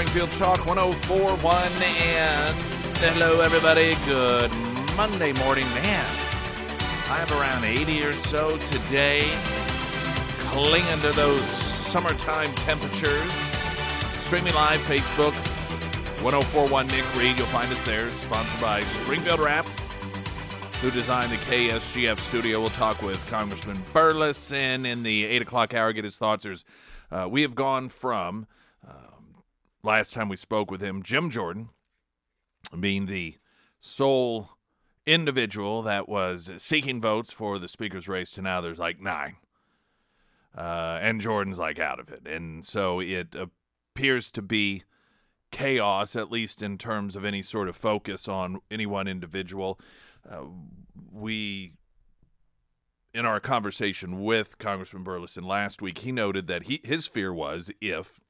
Springfield Talk 1041 and hello everybody. Good Monday morning, man. I have around 80 or so today, clinging to those summertime temperatures. Streaming live, Facebook, 1041 Nick Reed. You'll find us there, sponsored by Springfield Wraps, who designed the KSGF studio. We'll talk with Congressman Burlison in the 8 o'clock hour, get his thoughts. There's, uh, we have gone from last time we spoke with him, Jim Jordan, being the sole individual that was seeking votes for the speaker's race to now there's like nine. Uh, and Jordan's like out of it. And so it appears to be chaos, at least in terms of any sort of focus on any one individual. Uh, we, in our conversation with Congressman Burlison last week, he noted that he his fear was if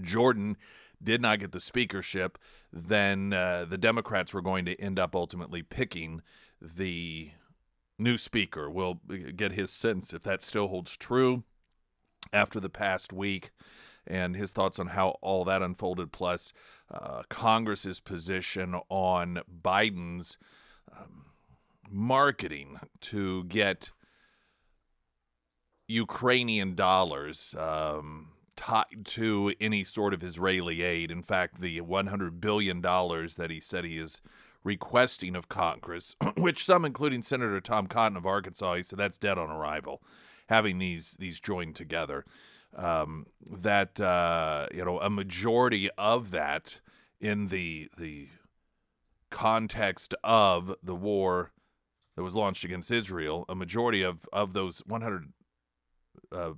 Jordan did not get the speakership, then uh, the Democrats were going to end up ultimately picking the new speaker. We'll get his sense if that still holds true after the past week and his thoughts on how all that unfolded, plus uh, Congress's position on Biden's um, marketing to get Ukrainian dollars. Um, tied to any sort of Israeli aid. In fact, the $100 billion that he said he is requesting of Congress, which some, including Senator Tom Cotton of Arkansas, he said that's dead on arrival, having these these joined together. Um, that uh, you know a majority of that in the the context of the war that was launched against Israel, a majority of of those 100 uh,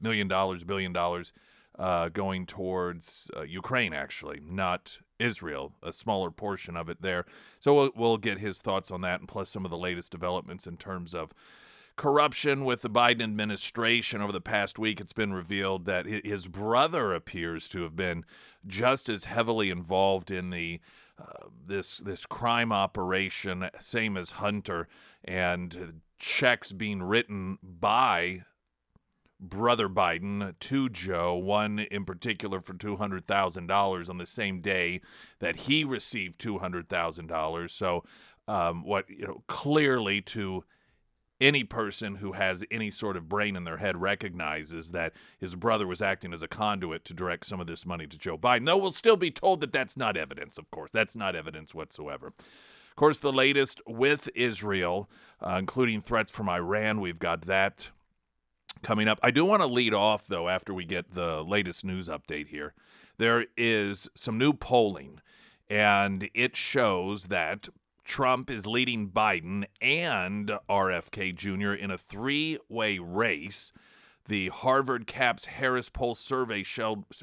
million dollars, billion dollars uh, going towards uh, Ukraine, actually, not Israel, a smaller portion of it there. So we'll, we'll get his thoughts on that and plus some of the latest developments in terms of corruption with the Biden administration over the past week. It's been revealed that his brother appears to have been just as heavily involved in the uh, this this crime operation, same as Hunter, and checks being written by brother Biden to Joe, one in particular for $200,000 on the same day that he received $200,000. So, um, what, you know, clearly to any person who has any sort of brain in their head recognizes that his brother was acting as a conduit to direct some of this money to Joe Biden. Though we'll still be told that that's not evidence, of course. That's not evidence whatsoever. Of course, the latest with Israel, uh, including threats from Iran, we've got that coming up. I do want to lead off, though, after we get the latest news update here. There is some new polling, and it shows that Trump is leading Biden and RFK Jr. in a three way race. The Harvard CAPS Harris poll survey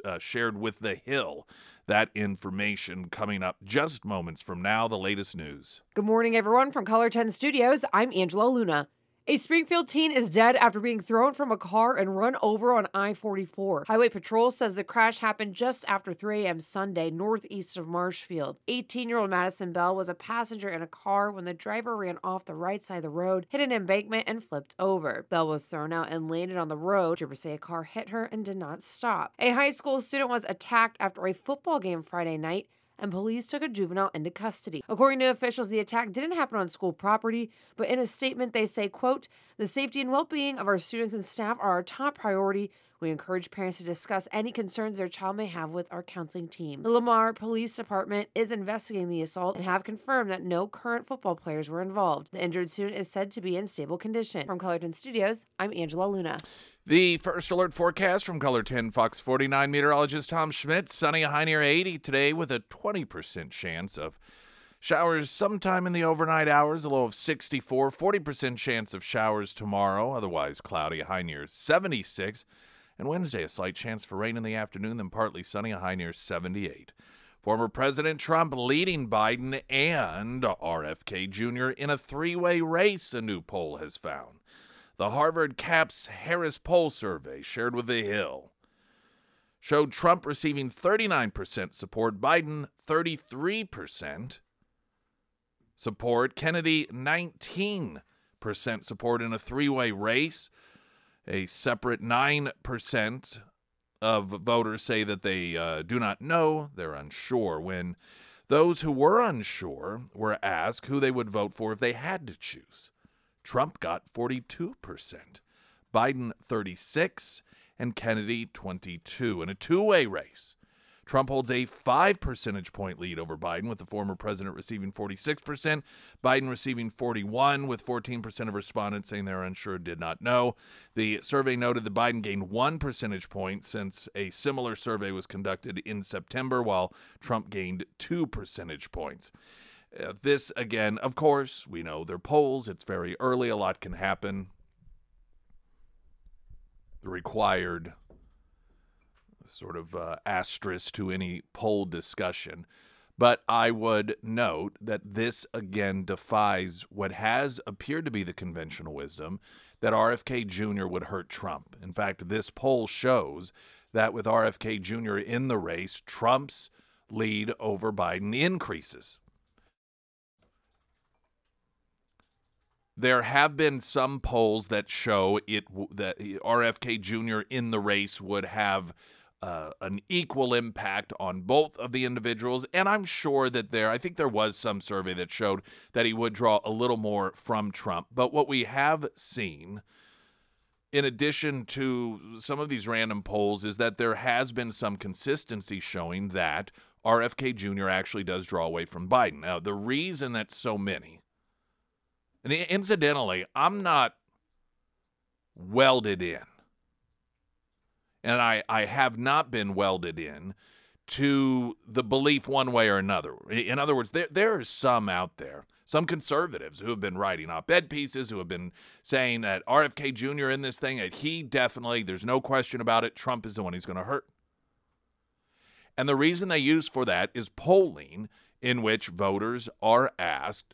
uh, shared with The Hill. That information coming up just moments from now. The latest news. Good morning, everyone. From KOLR 10 Studios, I'm Angela Luna. A Springfield teen is dead after being thrown from a car and run over on I 44. Highway Patrol says the crash happened just after 3 a.m. Sunday, northeast of Marshfield. 18 year old Madison Bell was a passenger in a car when the driver ran off the right side of the road, hit an embankment, and flipped over. Bell was thrown out and landed on the road. Troopers say a car hit her and did not stop. A high school student was attacked after a football game Friday night and police took a juvenile into custody. According to officials, the attack didn't happen on school property, but in a statement they say, quote, "The safety and well-being of our students and staff are our top priority. We encourage parents to discuss any concerns their child may have with our counseling team. The Lamar Police Department is investigating the assault and have confirmed that no current football players were involved. The injured student is said to be in stable condition. From KOLR 10 Studios, I'm Angela Luna. The first alert forecast from KOLR 10 Fox 49 meteorologist Tom Schmidt. Sunny, high near 80 today with a 20% chance of showers sometime in the overnight hours, a low of 64. 40% chance of showers tomorrow, otherwise cloudy, high near 76. And Wednesday, a slight chance for rain in the afternoon, then partly sunny, a high near 78. Former President Trump leading Biden and RFK Jr. in a three way race, a new poll has found. The Harvard CAPS Harris poll survey shared with The Hill showed Trump receiving 39% support, Biden 33% support, Kennedy 19% support in a three way race. A separate 9% of voters say that they uh, do not know, they're unsure. When those who were unsure were asked who they would vote for if they had to choose. Trump got 42%, Biden 36, and Kennedy 22 in a two-way race. Trump holds a 5 percentage point lead over Biden with the former president receiving 46%, Biden receiving 41 with 14% of respondents saying they're unsure did not know. The survey noted that Biden gained 1 percentage point since a similar survey was conducted in September while Trump gained 2 percentage points. Uh, this, again, of course, we know they're polls. It's very early. A lot can happen. The required sort of uh, asterisk to any poll discussion. But I would note that this again defies what has appeared to be the conventional wisdom that RFK Jr. would hurt Trump. In fact, this poll shows that with RFK Jr. in the race, Trump's lead over Biden increases. There have been some polls that show it that RFK Jr. in the race would have uh, an equal impact on both of the individuals, and I'm sure that there. I think there was some survey that showed that he would draw a little more from Trump. But what we have seen, in addition to some of these random polls, is that there has been some consistency showing that RFK Jr. actually does draw away from Biden. Now, the reason that so many and incidentally, I'm not welded in. And I, I have not been welded in to the belief one way or another. In other words, there, there are some out there, some conservatives who have been writing op ed pieces, who have been saying that RFK Jr. in this thing, that he definitely, there's no question about it, Trump is the one he's going to hurt. And the reason they use for that is polling in which voters are asked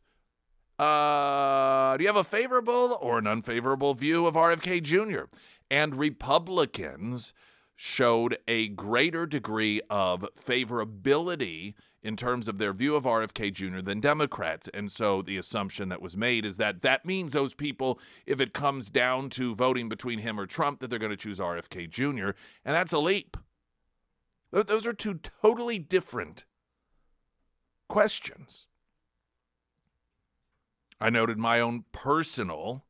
uh, do you have a favorable or an unfavorable view of RFK Jr.? And Republicans showed a greater degree of favorability in terms of their view of RFK Jr. than Democrats. And so the assumption that was made is that that means those people, if it comes down to voting between him or Trump, that they're going to choose RFK Jr. And that's a leap. Those are two totally different questions. I noted my own personal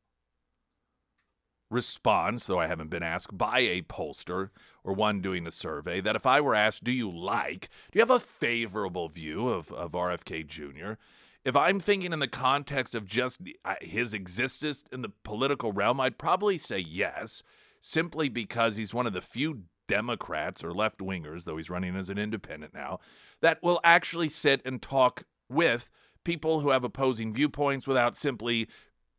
response, though I haven't been asked by a pollster or one doing a survey, that if I were asked, Do you like, do you have a favorable view of, of RFK Jr.? If I'm thinking in the context of just uh, his existence in the political realm, I'd probably say yes, simply because he's one of the few Democrats or left wingers, though he's running as an independent now, that will actually sit and talk with people who have opposing viewpoints without simply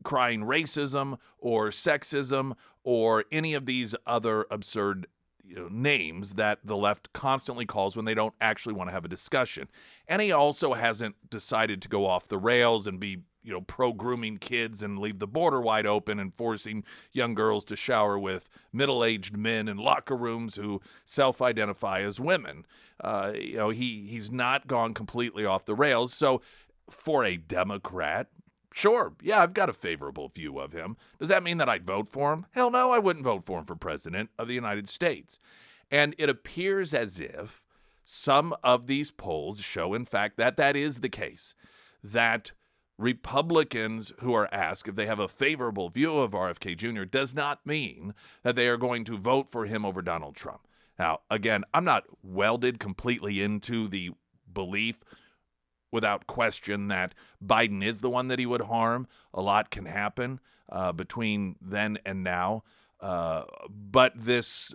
crying racism or sexism or any of these other absurd you know, names that the left constantly calls when they don't actually want to have a discussion. And he also hasn't decided to go off the rails and be you know pro grooming kids and leave the border wide open and forcing young girls to shower with middle-aged men in locker rooms who self-identify as women uh, you know he he's not gone completely off the rails so for a Democrat, sure, yeah, I've got a favorable view of him. Does that mean that I'd vote for him? Hell no, I wouldn't vote for him for president of the United States. And it appears as if some of these polls show, in fact, that that is the case. That Republicans who are asked if they have a favorable view of RFK Jr. does not mean that they are going to vote for him over Donald Trump. Now, again, I'm not welded completely into the belief without question that Biden is the one that he would harm. A lot can happen uh, between then and now. Uh, but this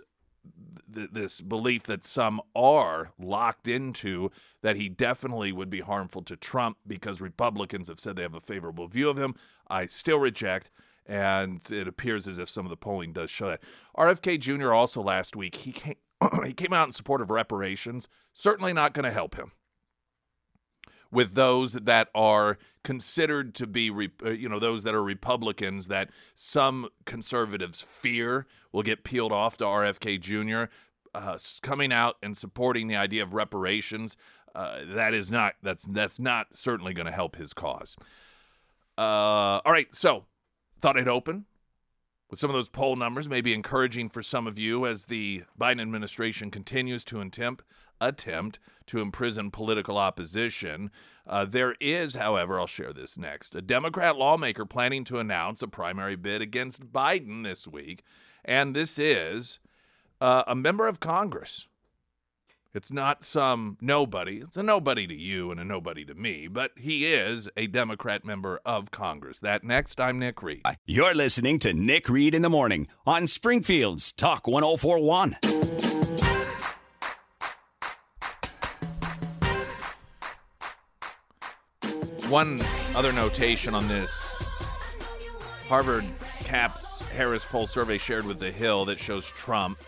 th- this belief that some are locked into that he definitely would be harmful to Trump because Republicans have said they have a favorable view of him, I still reject. And it appears as if some of the polling does show that. RFK Jr. also last week he came he came out in support of reparations. Certainly not going to help him. With those that are considered to be, uh, you know, those that are Republicans that some conservatives fear will get peeled off to RFK Jr. Uh, coming out and supporting the idea of reparations, uh, that is not that's that's not certainly going to help his cause. Uh, all right, so thought I'd open with some of those poll numbers, maybe encouraging for some of you as the Biden administration continues to attempt attempt to imprison political opposition. Uh, there is, however, I'll share this next, a Democrat lawmaker planning to announce a primary bid against Biden this week, and this is uh, a member of Congress it's not some nobody. It's a nobody to you and a nobody to me, but he is a Democrat member of Congress. That next, I'm Nick Reed. You're listening to Nick Reed in the Morning on Springfield's Talk 1041. One other notation on this Harvard CAPS Harris poll survey shared with The Hill that shows Trump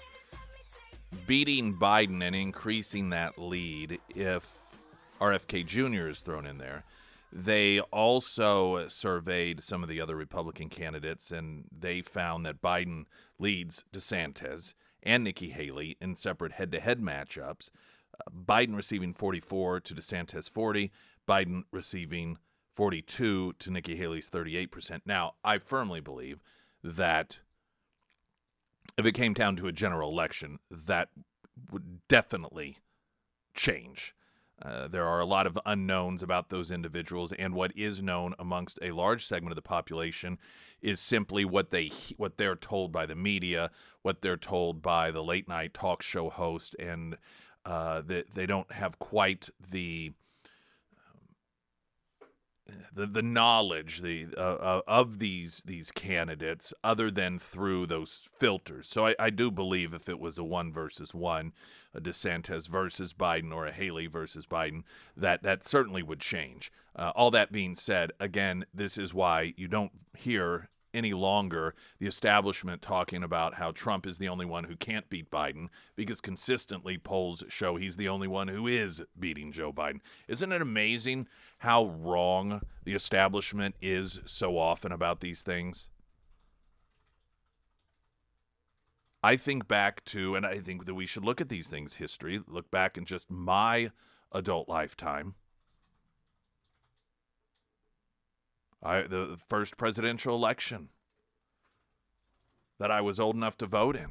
beating Biden and increasing that lead if RFK Jr. is thrown in there. They also surveyed some of the other Republican candidates, and they found that Biden leads DeSantis and Nikki Haley in separate head to head matchups. Biden receiving 44 to DeSantis 40, Biden receiving 42 to Nikki Haley's 38%. Now, I firmly believe that if it came down to a general election, that would definitely change. Uh, there are a lot of unknowns about those individuals, and what is known amongst a large segment of the population is simply what they what they're told by the media, what they're told by the late night talk show host, and uh, that they don't have quite the the the knowledge the uh, uh, of these these candidates other than through those filters. So I, I do believe if it was a one versus one, a DeSantis versus Biden or a Haley versus Biden, that that certainly would change. Uh, all that being said, again, this is why you don't hear any longer the establishment talking about how Trump is the only one who can't beat Biden because consistently polls show he's the only one who is beating Joe Biden. Isn't it amazing how wrong the establishment is so often about these things? I think back to, and I think that we should look at these things history, look back in just my adult lifetime. I, the first presidential election that I was old enough to vote in.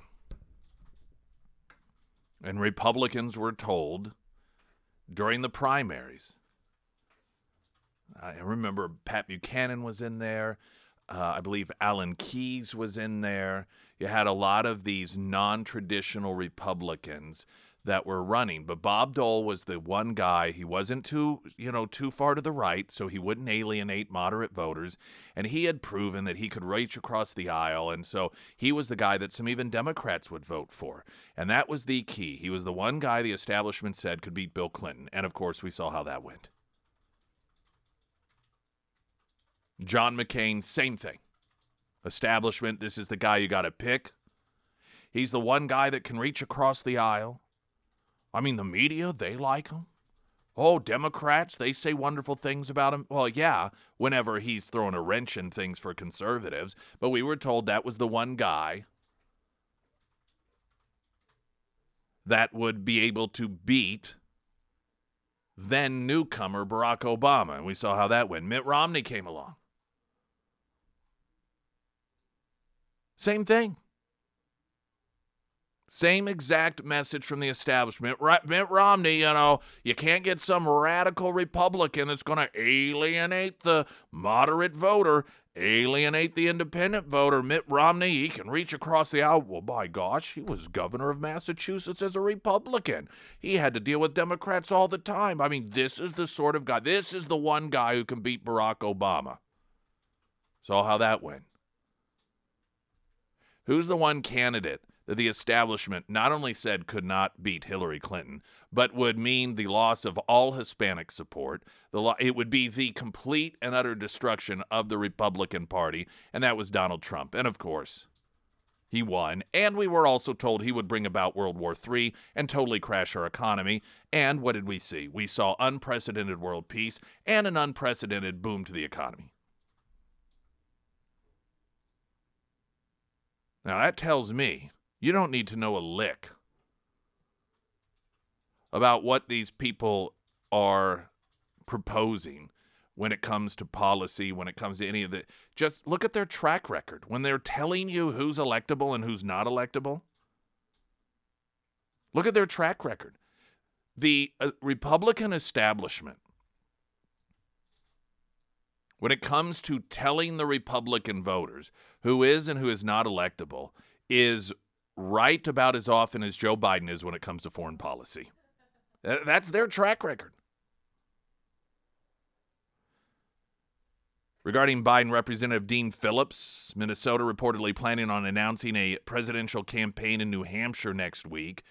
And Republicans were told during the primaries. I remember Pat Buchanan was in there. Uh, I believe Alan Keyes was in there. You had a lot of these non traditional Republicans that were running. But Bob Dole was the one guy. He wasn't too, you know, too far to the right, so he wouldn't alienate moderate voters. And he had proven that he could reach across the aisle. And so he was the guy that some even Democrats would vote for. And that was the key. He was the one guy the establishment said could beat Bill Clinton. And of course, we saw how that went. John McCain, same thing. Establishment, this is the guy you got to pick. He's the one guy that can reach across the aisle. I mean, the media, they like him. Oh, Democrats, they say wonderful things about him. Well, yeah, whenever he's throwing a wrench in things for conservatives. But we were told that was the one guy that would be able to beat then newcomer Barack Obama. And we saw how that went. Mitt Romney came along. Same thing. Same exact message from the establishment. Mitt Romney, you know, you can't get some radical Republican that's going to alienate the moderate voter, alienate the independent voter. Mitt Romney, he can reach across the aisle. Well, by gosh, he was governor of Massachusetts as a Republican. He had to deal with Democrats all the time. I mean, this is the sort of guy, this is the one guy who can beat Barack Obama. Saw how that went. Who's the one candidate the establishment not only said could not beat Hillary Clinton, but would mean the loss of all Hispanic support. The lo- it would be the complete and utter destruction of the Republican Party, and that was Donald Trump. And of course, He won, and we were also told he would bring about World War III and totally crash our economy. And what did we see? We saw unprecedented world peace and an unprecedented boom to the economy. Now, that tells me you don't need to know a lick about what these people are proposing when it comes to policy, when it comes to any of the. Just look at their track record. When they're telling you who's electable and who's not electable, look at their track record. The uh, Republican establishment, when it comes to telling the Republican voters who is and who is not electable, is right about as often as Joe Biden is when it comes to foreign policy. That's their track record. Regarding Biden, Representative Dean Phillips, Minnesota reportedly planning on announcing a presidential campaign in New Hampshire next week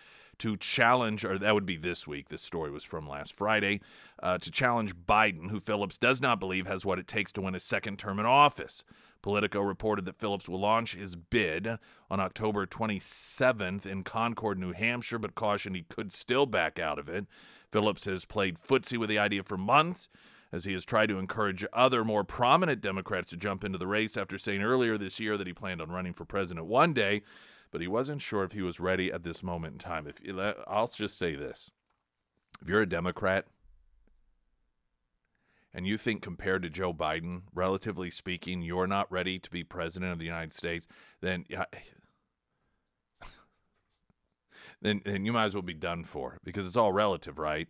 to challenge, or that would be this week. This story was from last Friday, uh, to challenge Biden, who Phillips does not believe has what it takes to win a second term in office. Politico reported that Phillips will launch his bid on October 27th in Concord, New Hampshire, but cautioned he could still back out of it. Phillips has played footsie with the idea for months as he has tried to encourage other more prominent Democrats to jump into the race after saying earlier this year that he planned on running for president one day, but he wasn't sure if he was ready at this moment in time. If I'll just say this. If you're a Democrat and you think compared to Joe Biden, relatively speaking, you're not ready to be president of the United States, then then then you might as well be done for because it's all relative, right?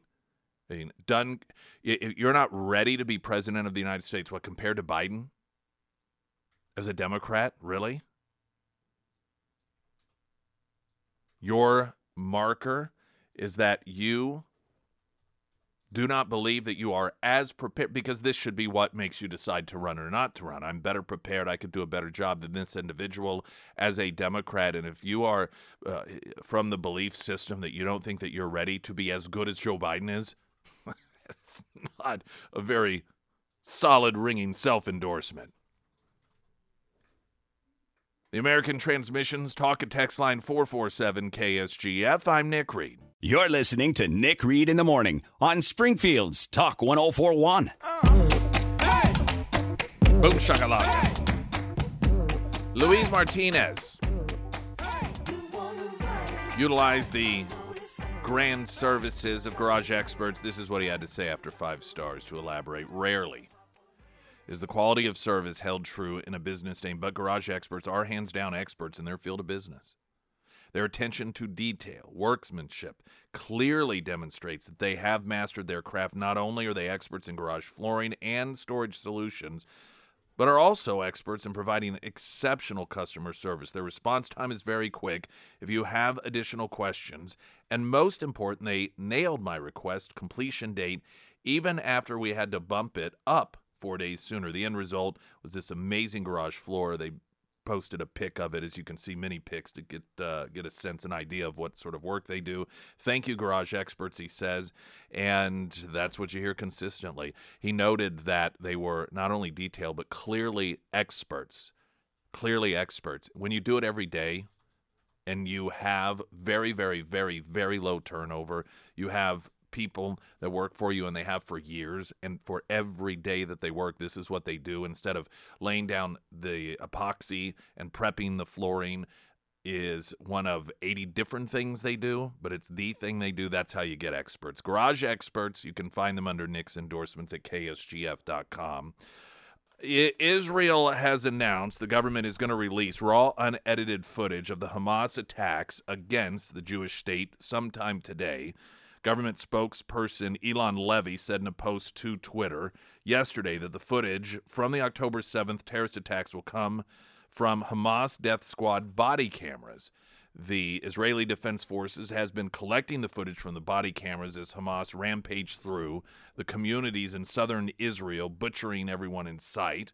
I mean, done. You're not ready to be president of the United States. What compared to Biden? As a Democrat, really? Your marker is that you do not believe that you are as prepared because this should be what makes you decide to run or not to run. I'm better prepared. I could do a better job than this individual as a Democrat. And if you are uh, from the belief system that you don't think that you're ready to be as good as Joe Biden is, it's not a very solid ringing self endorsement. The American Transmissions Talk and Text Line 447 KSGF. I'm Nick Reed. You're listening to Nick Reed in the Morning on Springfield's Talk 1041. Uh, hey. Boom shakalaka. Hey. Luis Martinez utilized the grand services of garage experts. This is what he had to say after five stars to elaborate. Rarely is the quality of service held true in a business name, but garage experts are hands down experts in their field of business. Their attention to detail, workmanship, clearly demonstrates that they have mastered their craft. Not only are they experts in garage flooring and storage solutions, but are also experts in providing exceptional customer service. Their response time is very quick if you have additional questions. And most important, they nailed my request completion date even after we had to bump it up four days sooner. The end result was this amazing garage floor. They posted a pic of it, as you can see, many pics to get uh, get a sense and idea of what sort of work they do. Thank you, garage experts, he says, and that's what you hear consistently. He noted that they were not only detailed but clearly experts, clearly experts. When you do it every day, and you have very, very, very, very low turnover, you have people that work for you and they have for years and for every day that they work this is what they do instead of laying down the epoxy and prepping the flooring is one of 80 different things they do, but it's the thing they do. That's how you get experts. Garage experts, you can find them under Nick's endorsements at ksgf.com. Israel has announced the government is going to release raw, unedited footage of the Hamas attacks against the Jewish state sometime today. Government spokesperson Eylon Levy said in a post to Twitter yesterday that the footage from the October 7th terrorist attacks will come from Hamas death squad body cameras. The Israeli Defense Forces has been collecting the footage from the body cameras as Hamas rampaged through the communities in southern Israel, butchering everyone in sight.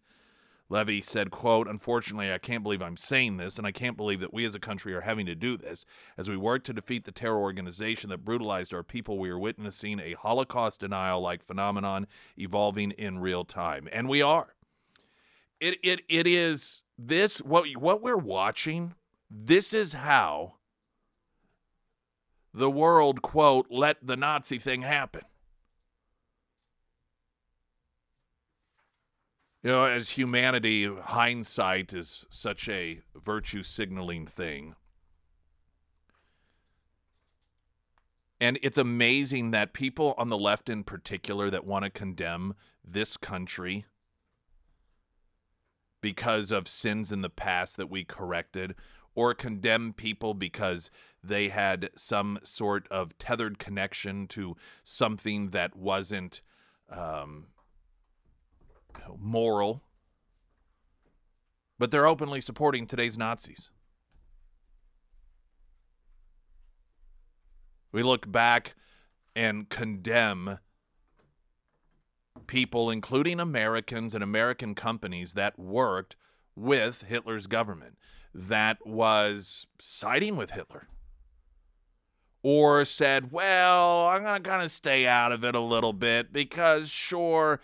Levy said, quote, Unfortunately, I can't believe I'm saying this, and I can't believe that we as a country are having to do this. As we work to defeat the terror organization that brutalized our people, we are witnessing a Holocaust denial like phenomenon evolving in real time. And we are. It, it, it is this, what, what we're watching This is how the world, quote, let the Nazi thing happen. You know, as humanity, hindsight is such a virtue signaling thing. And it's amazing that people on the left, in particular, that want to condemn this country because of sins in the past that we corrected, or condemn people because they had some sort of tethered connection to something that wasn't um, moral. But they're openly supporting today's Nazis. We look back and condemn people, including Americans and American companies, that worked with Hitler's government, that was siding with Hitler, or said, well, I'm going to kind of stay out of it a little bit because, sure,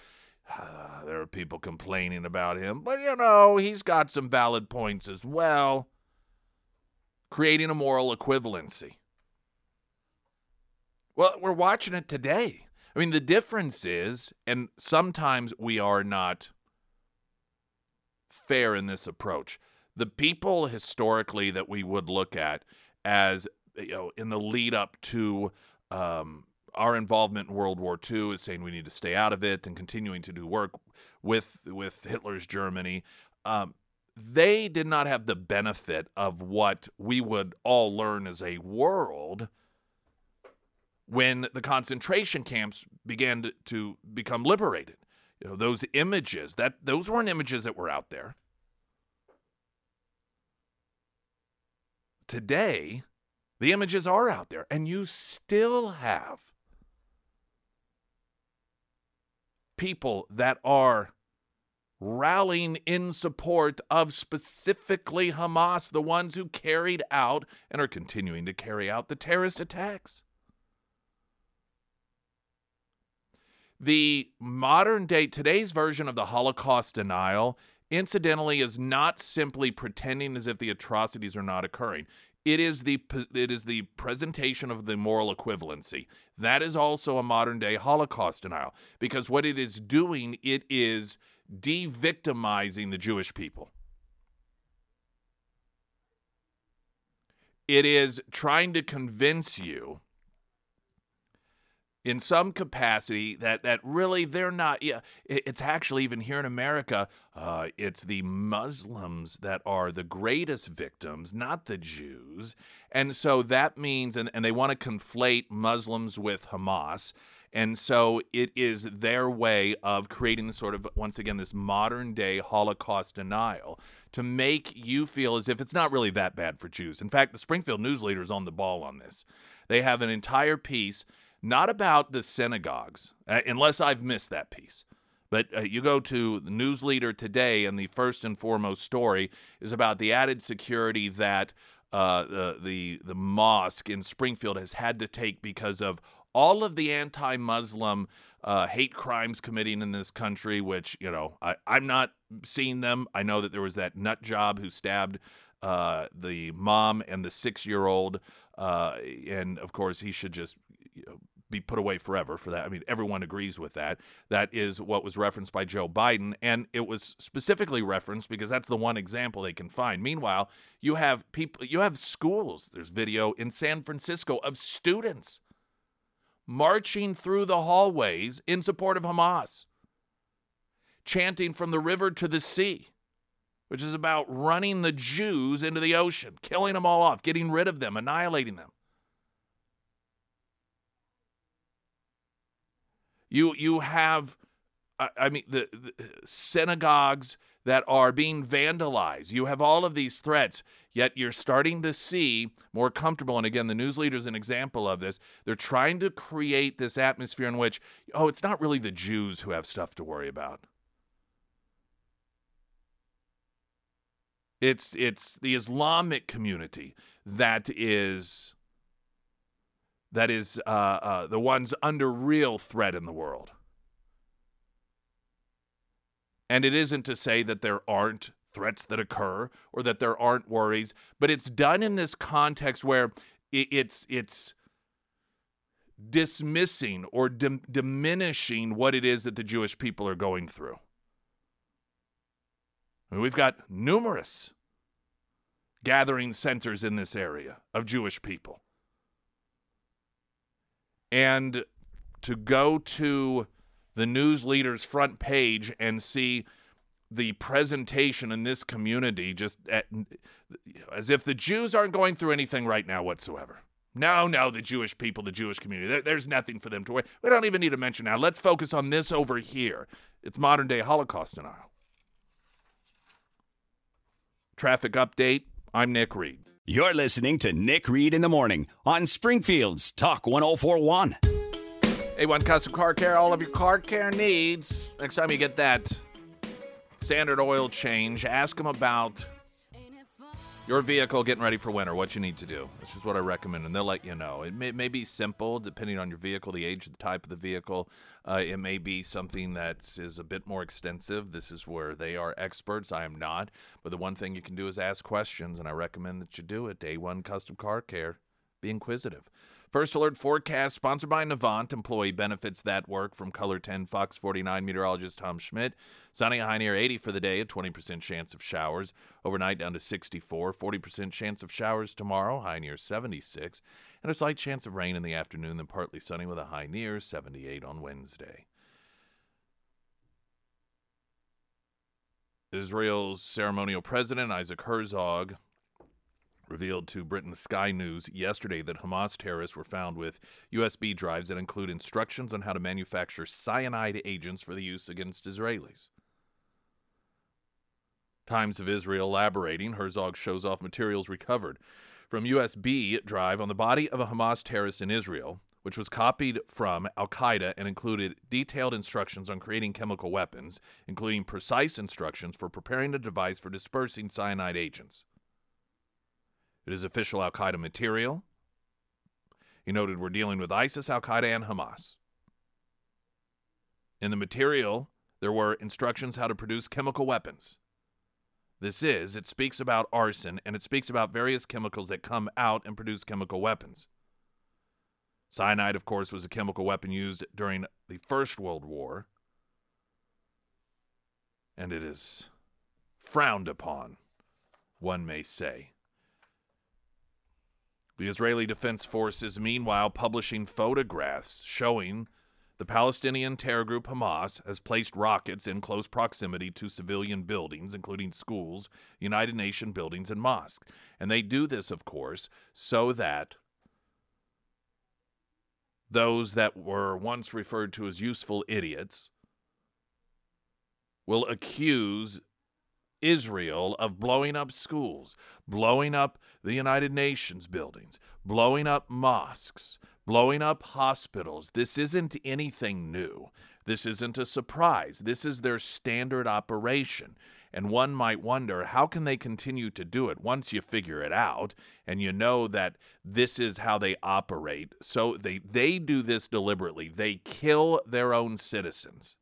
there are people complaining about him, but you know, he's got some valid points as well, creating a moral equivalency. Well, we're watching it today. I mean, the difference is, and sometimes we are not fair in this approach. The people historically that we would look at as, you know, in the lead up to um, our involvement in World War II is saying we need to stay out of it and continuing to do work with with Hitler's Germany. Um, they did not have the benefit of what we would all learn as a world when the concentration camps began to, to become liberated. You know, those images that those weren't images that were out there. Today, the images are out there, and you still have people that are rallying in support of specifically Hamas, the ones who carried out and are continuing to carry out the terrorist attacks. The modern day, today's version of the Holocaust denial, incidentally, is not simply pretending as if the atrocities are not occurring. It is the it is the presentation of the moral equivalency. That is also a modern day Holocaust denial because what it is doing, it is de-victimizing the Jewish people. It is trying to convince you in some capacity that that really they're not yeah it's actually even here in america uh, it's the muslims that are the greatest victims not the jews. And so that means and, and they want to conflate muslims with hamas. And so it is their way of creating the sort of once again this modern day holocaust denial to make you feel as if it's not really that bad for jews. In fact the springfield news leader is on the ball on this. They have an entire piece not about the synagogues, uh, unless I've missed that piece. But uh, you go to the news leader today, and the first and foremost story is about the added security that uh, the, the the mosque in Springfield has had to take because of all of the anti-Muslim uh, hate crimes committing in this country. Which you know, I, I'm not seeing them. I know that there was that nut job who stabbed uh, the mom and the six-year-old, uh, and of course he should just you know, be put away forever for that. I mean, everyone agrees with that. That is what was referenced by Joe Biden, and it was specifically referenced because that's the one example they can find. Meanwhile, you have people, you have schools. There's video in San Francisco of students marching through the hallways in support of Hamas, chanting from the river to the sea. Which is about running the Jews into the ocean, killing them all off, getting rid of them, annihilating them. You you have, I mean, the, the synagogues that are being vandalized. You have all of these threats, yet you're starting to see more comfortable. And again, the news leader is an example of this. They're trying to create this atmosphere in which, oh, it's not really the Jews who have stuff to worry about. It's it's the Islamic community that is that is uh, uh, the ones under real threat in the world. And it isn't to say that there aren't threats that occur or that there aren't worries, but it's done in this context where it's it's dismissing or dim- diminishing what it is that the Jewish people are going through. We've got numerous gathering centers in this area of Jewish people. And to go to the news leader's front page and see the presentation in this community just at, as if the Jews aren't going through anything right now whatsoever. No, no, the Jewish people, the Jewish community, there, there's nothing for them to worry. We don't even need to mention now. Let's focus on this over here. It's modern day Holocaust denial. Traffic update. I'm Nick Reed. You're listening to Nick Reed in the morning on Springfield's Talk 1041. A1 Custom Car Care, all of your car care needs. Next time you get that standard oil change, ask them about your vehicle getting ready for winter, what you need to do. This is what I recommend, and they'll let you know. It may, may be simple depending on your vehicle, the age, the type of the vehicle. Uh, it may be something that is a bit more extensive. This is where they are experts. I am not. But the one thing you can do is ask questions, and I recommend that you do it. Day one custom car care. Be inquisitive. First Alert Forecast, sponsored by Navant. Employee benefits that work from KOLR 10 Fox 49 meteorologist Tom Schmidt. Sunny high near 80 for the day, a 20% chance of showers. Overnight down to 64, 40% chance of showers tomorrow, high near 76. And a slight chance of rain in the afternoon, then partly sunny with a high near 78 on Wednesday. Israel's ceremonial president, Isaac Herzog, revealed to Britain's Sky News yesterday that Hamas terrorists were found with USB drives that include instructions on how to manufacture cyanide agents for the use against Israelis. Times of Israel elaborating, Herzog shows off materials recovered from USB drive on the body of a Hamas terrorist in Israel, which was copied from Al Qaeda and included detailed instructions on creating chemical weapons, including precise instructions for preparing a device for dispersing cyanide agents. It is official Al Qaeda material. He noted we're dealing with ISIS, Al Qaeda, and Hamas. In the material, there were instructions how to produce chemical weapons. This is, it speaks about arson and it speaks about various chemicals that come out and produce chemical weapons. Cyanide, of course, was a chemical weapon used during the First World War, and it is frowned upon, one may say. The Israeli Defense Forces, meanwhile, publishing photographs showing the Palestinian terror group Hamas has placed rockets in close proximity to civilian buildings, including schools, United Nations buildings, and mosques. And they do this, of course, so that those that were once referred to as useful idiots will accuse Israel of blowing up schools, blowing up the United Nations buildings, blowing up mosques, blowing up hospitals. This isn't anything new. This isn't a surprise. This is their standard operation. And one might wonder how can they continue to do it once you figure it out and you know that this is how they operate. So they they do this deliberately. They kill their own citizens.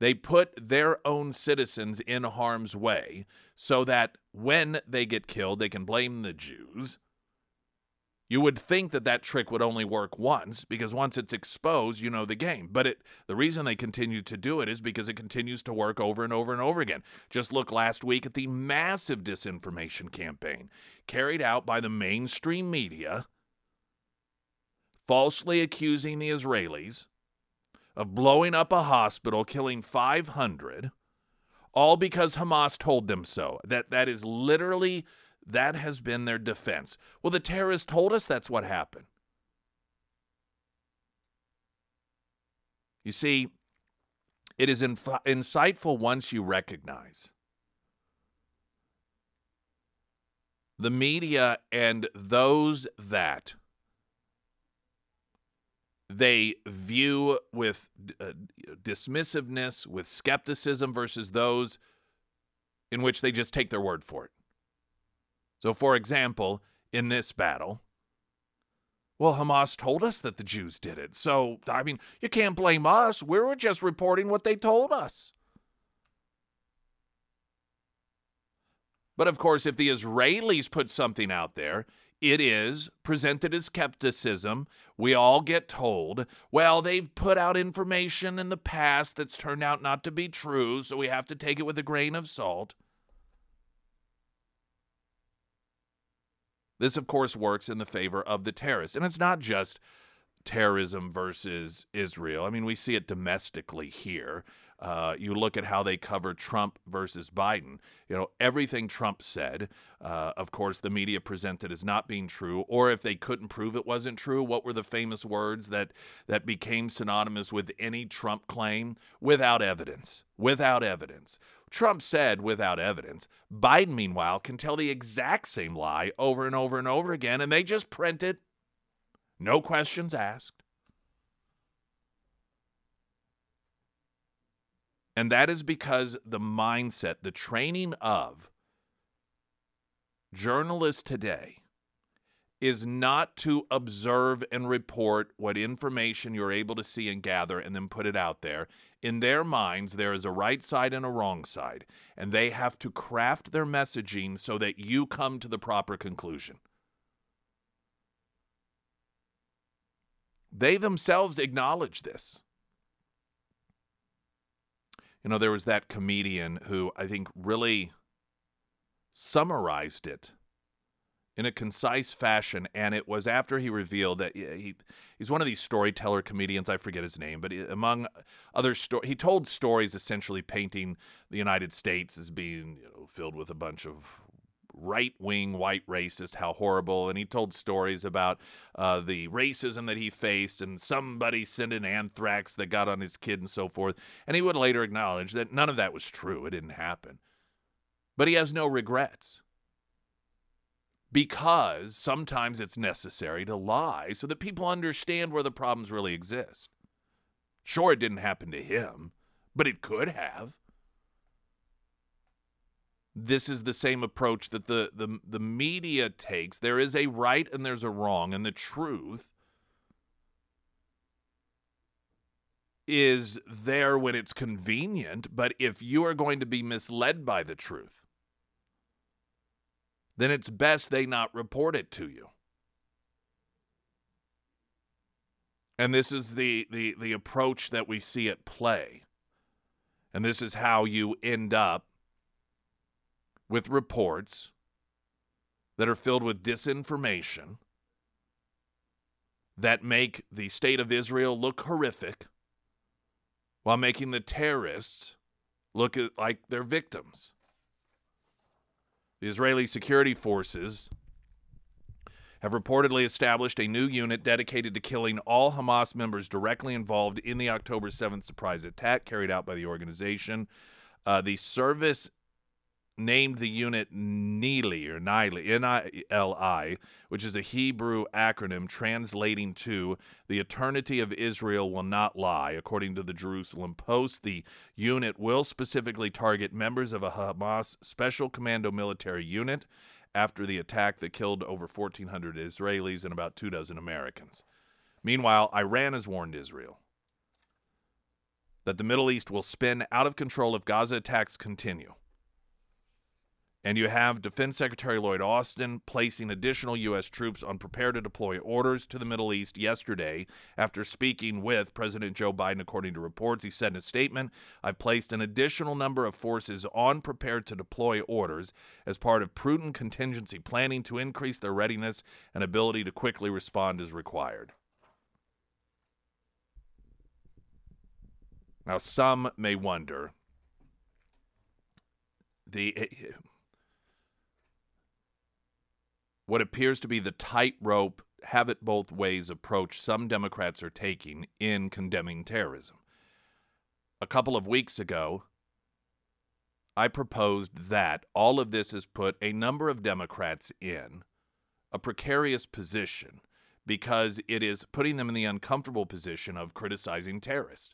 They put their own citizens in harm's way so that when they get killed, they can blame the Jews. You would think that that trick would only work once because once it's exposed, you know the game. But it, the reason they continue to do it is because it continues to work over and over and over again. Just look last week at the massive disinformation campaign carried out by the mainstream media, falsely accusing the Israelis of blowing up a hospital, killing 500, all because Hamas told them so. That that is literally that has been their defense. Well, the terrorists told us that's what happened. You see, it is inf- insightful once you recognize the media and those that they view with uh, dismissiveness, with skepticism versus those in which they just take their word for it. So, for example, in this battle, well, Hamas told us that the Jews did it. So, I mean, you can't blame us. We were just reporting what they told us. But of course, if the Israelis put something out there, it is presented as skepticism. We all get told, well, they've put out information in the past that's turned out not to be true, so we have to take it with a grain of salt. This, of course, works in the favor of the terrorists. And it's not just terrorism versus Israel. I mean, we see it domestically here. Uh, you look at how they cover Trump versus Biden. You know, everything Trump said, uh, of course, the media presented as not being true, or if they couldn't prove it wasn't true, what were the famous words that that became synonymous with any Trump claim? Without evidence. Without evidence. Trump said without evidence. Biden, meanwhile, can tell the exact same lie over and over and over again, and they just print it. No questions asked. And that is because the mindset, the training of journalists today is not to observe and report what information you're able to see and gather and then put it out there. In their minds, there is a right side and a wrong side, and they have to craft their messaging so that you come to the proper conclusion. They themselves acknowledge this. You know, there was that comedian who I think really summarized it in a concise fashion, and it was after he revealed that he he's one of these storyteller comedians. I forget his name, but among other stories, he told stories essentially painting the United States as being you know, filled with a bunch of right wing white racist, how horrible. And he told stories about uh, the racism that he faced and somebody sent in anthrax that got on his kid and so forth. And he would later acknowledge that none of that was true. It didn't happen. But he has no regrets because sometimes it's necessary to lie so that people understand where the problems really exist. Sure, it didn't happen to him, but it could have. This is the same approach that the, the, the media takes. There is a right and there's a wrong, and the truth is there when it's convenient. But if you are going to be misled by the truth, then it's best they not report it to you. And this is the, the, the approach that we see at play. And this is how you end up with reports that are filled with disinformation that make the state of Israel look horrific while making the terrorists look like they're victims. The Israeli security forces have reportedly established a new unit dedicated to killing all Hamas members directly involved in the October 7th surprise attack carried out by the organization. Uh, the service named the unit Nili or Nili, N-I-L-I, which is a Hebrew acronym translating to "The eternity of Israel will not lie." According to the Jerusalem Post, the unit will specifically target members of a Hamas special commando military unit after the attack that killed over 1,400 Israelis and about two dozen Americans. Meanwhile, Iran has warned Israel that the Middle East will spin out of control if Gaza attacks continue. And you have Defense Secretary Lloyd Austin placing additional U.S. troops on prepare to deploy orders to the Middle East yesterday after speaking with President Joe Biden, according to reports. He said in a statement, I've placed an additional number of forces on prepare to deploy orders as part of prudent contingency planning to increase their readiness and ability to quickly respond as required. Now, some may wonder the what appears to be the tightrope, have it both ways approach some Democrats are taking in condemning terrorism. A couple of weeks ago, I proposed that all of this has put a number of Democrats in a precarious position because it is putting them in the uncomfortable position of criticizing terrorists.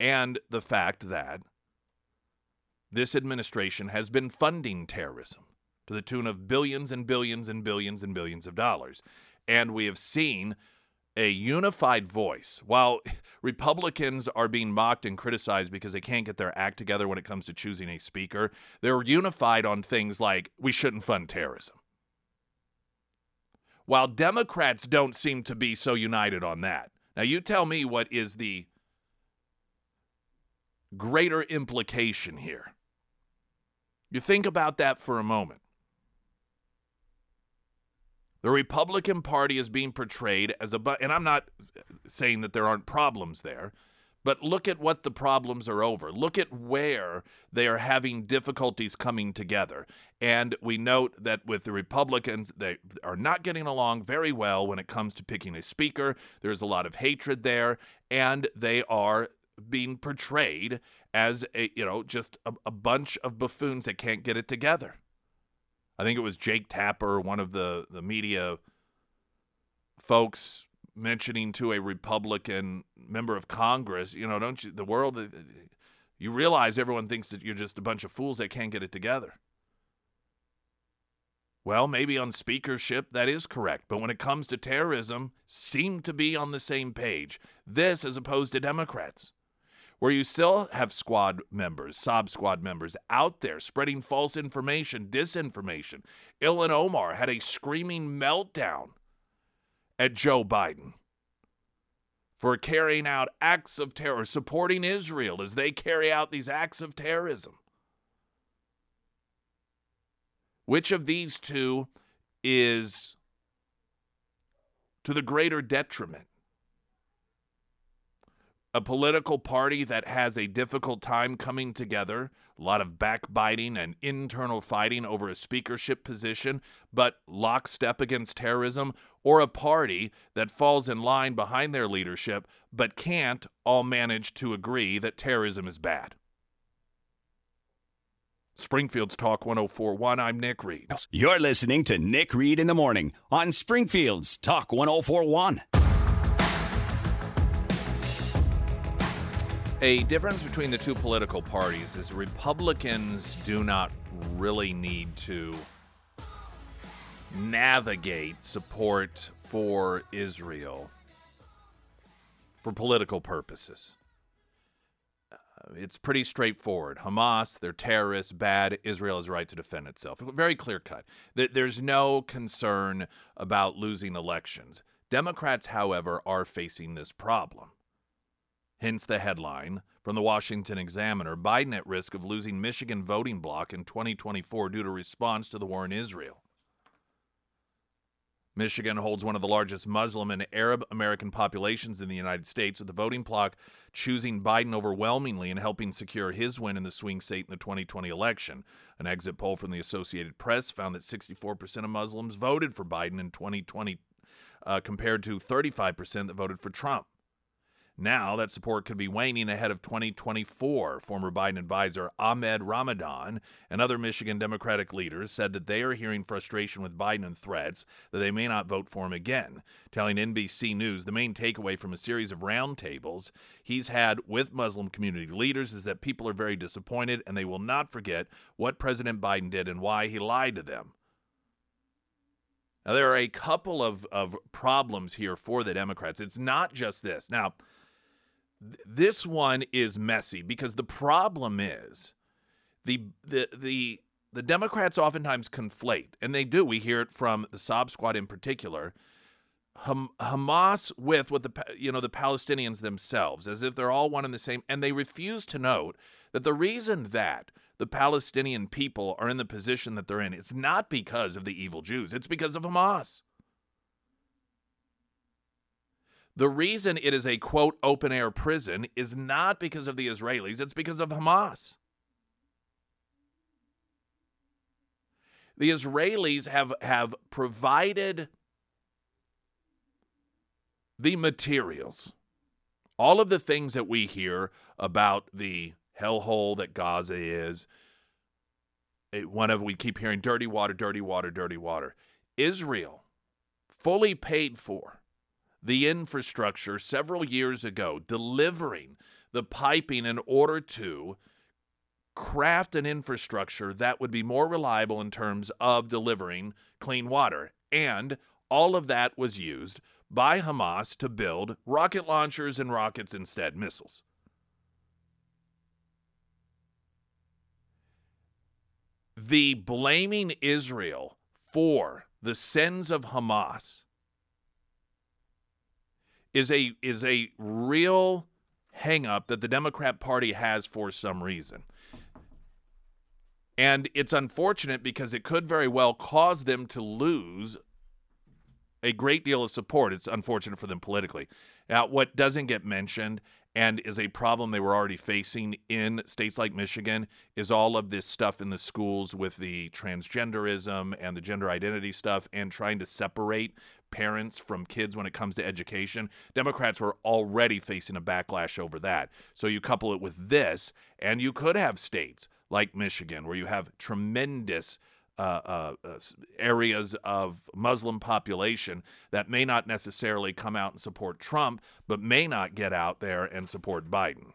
And the fact that this administration has been funding terrorism to the tune of billions and billions and billions and billions of dollars. And we have seen a unified voice. While Republicans are being mocked and criticized because they can't get their act together when it comes to choosing a speaker, they're unified on things like we shouldn't fund terrorism. While Democrats don't seem to be so united on that. Now, you tell me what is the greater implication here. You think about that for a moment. The Republican Party is being portrayed as a, and I'm not saying that there aren't problems there, but look at what the problems are over. Look at where they are having difficulties coming together. And we note that with the Republicans, they are not getting along very well when it comes to picking a speaker. There's a lot of hatred there, and they are being portrayed as a, you know, just a, a bunch of buffoons that can't get it together. I think it was Jake Tapper, one of the, the media folks, mentioning to a Republican member of Congress, you know, don't you, the world, uh, you realize everyone thinks that you're just a bunch of fools that can't get it together. Well, maybe on speakership that is correct, but when it comes to terrorism, seem to be on the same page. This as opposed to Democrats where you still have squad members, Sob squad members out there spreading false information, disinformation. Ilhan Omar had a screaming meltdown at Joe Biden for carrying out acts of terror, supporting Israel as they carry out these acts of terrorism. Which of these two is to the greater detriment? A political party that has a difficult time coming together, a lot of backbiting and internal fighting over a speakership position, but lockstep against terrorism, or a party that falls in line behind their leadership but can't all manage to agree that terrorism is bad. Springfield's Talk 1041. I'm Nick Reed. You're listening to Nick Reed in the Morning on Springfield's Talk 1041. A difference between the two political parties is Republicans do not really need to navigate support for Israel for political purposes. Uh, it's pretty straightforward. Hamas, they're terrorists, bad. Israel has a right to defend itself. Very clear cut. There's no concern about losing elections. Democrats, however, are facing this problem. Hence the headline from the Washington Examiner Biden at risk of losing Michigan voting bloc in 2024 due to response to the war in Israel. Michigan holds one of the largest Muslim and Arab American populations in the United States, with the voting bloc choosing Biden overwhelmingly and helping secure his win in the swing state in the 2020 election. An exit poll from the Associated Press found that 64% of Muslims voted for Biden in 2020, uh, compared to 35% that voted for Trump. Now that support could be waning ahead of 2024. Former Biden advisor Ahmed Ramadan and other Michigan Democratic leaders said that they are hearing frustration with Biden and threats that they may not vote for him again. Telling NBC News the main takeaway from a series of roundtables he's had with Muslim community leaders is that people are very disappointed and they will not forget what President Biden did and why he lied to them. Now, there are a couple of, of problems here for the Democrats. It's not just this. Now, this one is messy because the problem is the the the the Democrats oftentimes conflate, and they do. We hear it from the Sob Squad in particular. Hamas with what the you know the Palestinians themselves, as if they're all one and the same, and they refuse to note that the reason that the Palestinian people are in the position that they're in, it's not because of the evil Jews; it's because of Hamas. The reason it is a quote open air prison is not because of the Israelis, it's because of Hamas. The Israelis have, have provided the materials, all of the things that we hear about the hellhole that Gaza is. It, one of we keep hearing dirty water, dirty water, dirty water. Israel fully paid for the infrastructure several years ago, delivering the piping in order to craft an infrastructure that would be more reliable in terms of delivering clean water. And all of that was used by Hamas to build rocket launchers and rockets instead, missiles. The blaming Israel for the sins of Hamas is a is a real hangup that the Democrat Party has for some reason. And it's unfortunate because it could very well cause them to lose a great deal of support. It's unfortunate for them politically. Now, what doesn't get mentioned and is a problem they were already facing in states like Michigan is all of this stuff in the schools with the transgenderism and the gender identity stuff and trying to separate parents from kids when it comes to education. Democrats were already facing a backlash over that. So you couple it with this, and you could have states like Michigan where you have tremendous. Uh, uh, uh, areas of Muslim population that may not necessarily come out and support Trump, but may not get out there and support Biden.